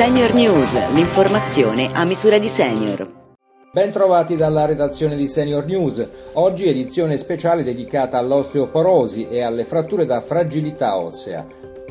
Senior News, l'informazione a misura di senior. Ben trovati dalla redazione di Senior News. Oggi edizione speciale dedicata all'osteoporosi e alle fratture da fragilità ossea.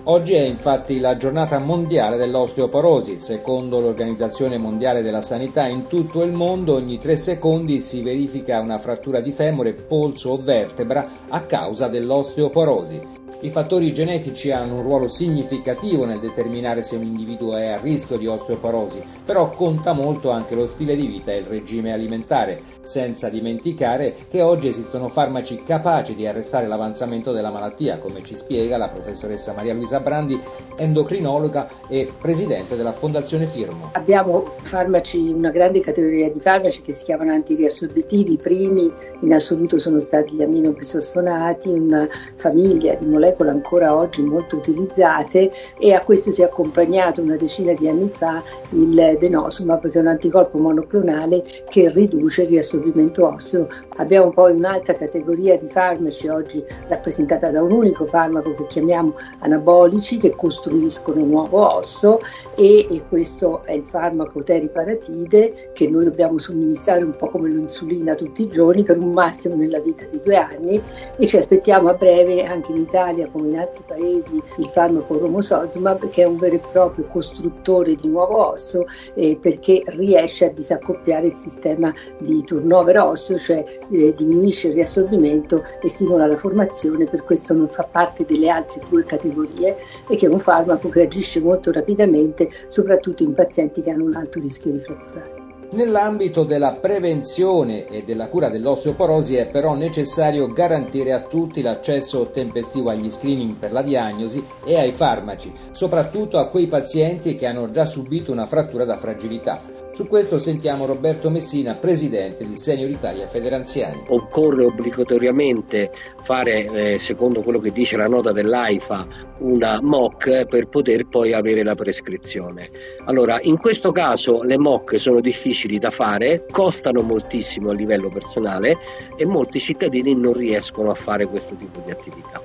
Oggi è infatti la giornata mondiale dell'osteoporosi. Secondo l'Organizzazione Mondiale della Sanità, in tutto il mondo ogni tre secondi si verifica una frattura di femore, polso o vertebra a causa dell'osteoporosi. I fattori genetici hanno un ruolo significativo nel determinare se un individuo è a rischio di osteoporosi, però conta molto anche lo stile di vita e il regime alimentare, senza dimenticare che oggi esistono farmaci capaci di arrestare l'avanzamento della malattia, come ci spiega la professoressa Maria Luisa Brandi, endocrinologa e presidente della Fondazione Firmo. Abbiamo farmaci, una grande categoria di farmaci che si chiamano antiriassorbitivi, i primi in assoluto sono stati gli aminobisossonati, una famiglia di molecole molecole ancora oggi molto utilizzate e a questo si è accompagnato una decina di anni fa il denosumab che è un anticorpo monoclonale che riduce il riassorbimento osseo. Abbiamo poi un'altra categoria di farmaci oggi rappresentata da un unico farmaco che chiamiamo anabolici che costruiscono un nuovo osso e, e questo è il farmaco teriparatide che noi dobbiamo somministrare un po' come l'insulina tutti i giorni per un massimo nella vita di due anni e ci aspettiamo a breve anche in Italia Italia come in altri paesi il farmaco romosozumab che è un vero e proprio costruttore di nuovo osso eh, perché riesce a disaccoppiare il sistema di turnover osseo, cioè eh, diminuisce il riassorbimento e stimola la formazione, per questo non fa parte delle altre due categorie e che è un farmaco che agisce molto rapidamente soprattutto in pazienti che hanno un alto rischio di fratturare. Nell'ambito della prevenzione e della cura dell'osteoporosi è però necessario garantire a tutti l'accesso tempestivo agli screening per la diagnosi e ai farmaci, soprattutto a quei pazienti che hanno già subito una frattura da fragilità. Su questo sentiamo Roberto Messina, presidente di Senior Italia Federanziani. Occorre obbligatoriamente fare, eh, secondo quello che dice la nota dell'AIFA, una MOC per poter poi avere la prescrizione. Allora, in questo caso le MOC sono difficili da fare, costano moltissimo a livello personale e molti cittadini non riescono a fare questo tipo di attività.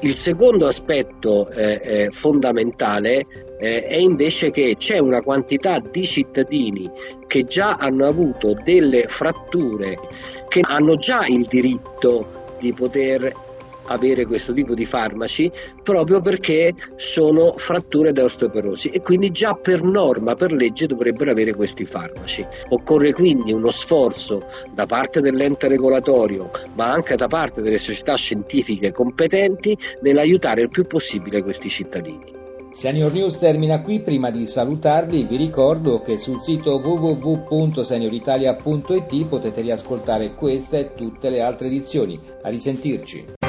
Il secondo aspetto eh, eh, fondamentale eh, è invece che c'è una quantità di cittadini che già hanno avuto delle fratture, che hanno già il diritto di poter avere questo tipo di farmaci proprio perché sono fratture da osteoporosi e quindi già per norma, per legge dovrebbero avere questi farmaci. Occorre quindi uno sforzo da parte dell'ente regolatorio ma anche da parte delle società scientifiche competenti nell'aiutare il più possibile questi cittadini. Senior News termina qui, prima di salutarvi vi ricordo che sul sito www.senioritalia.it potete riascoltare questa e tutte le altre edizioni. A risentirci.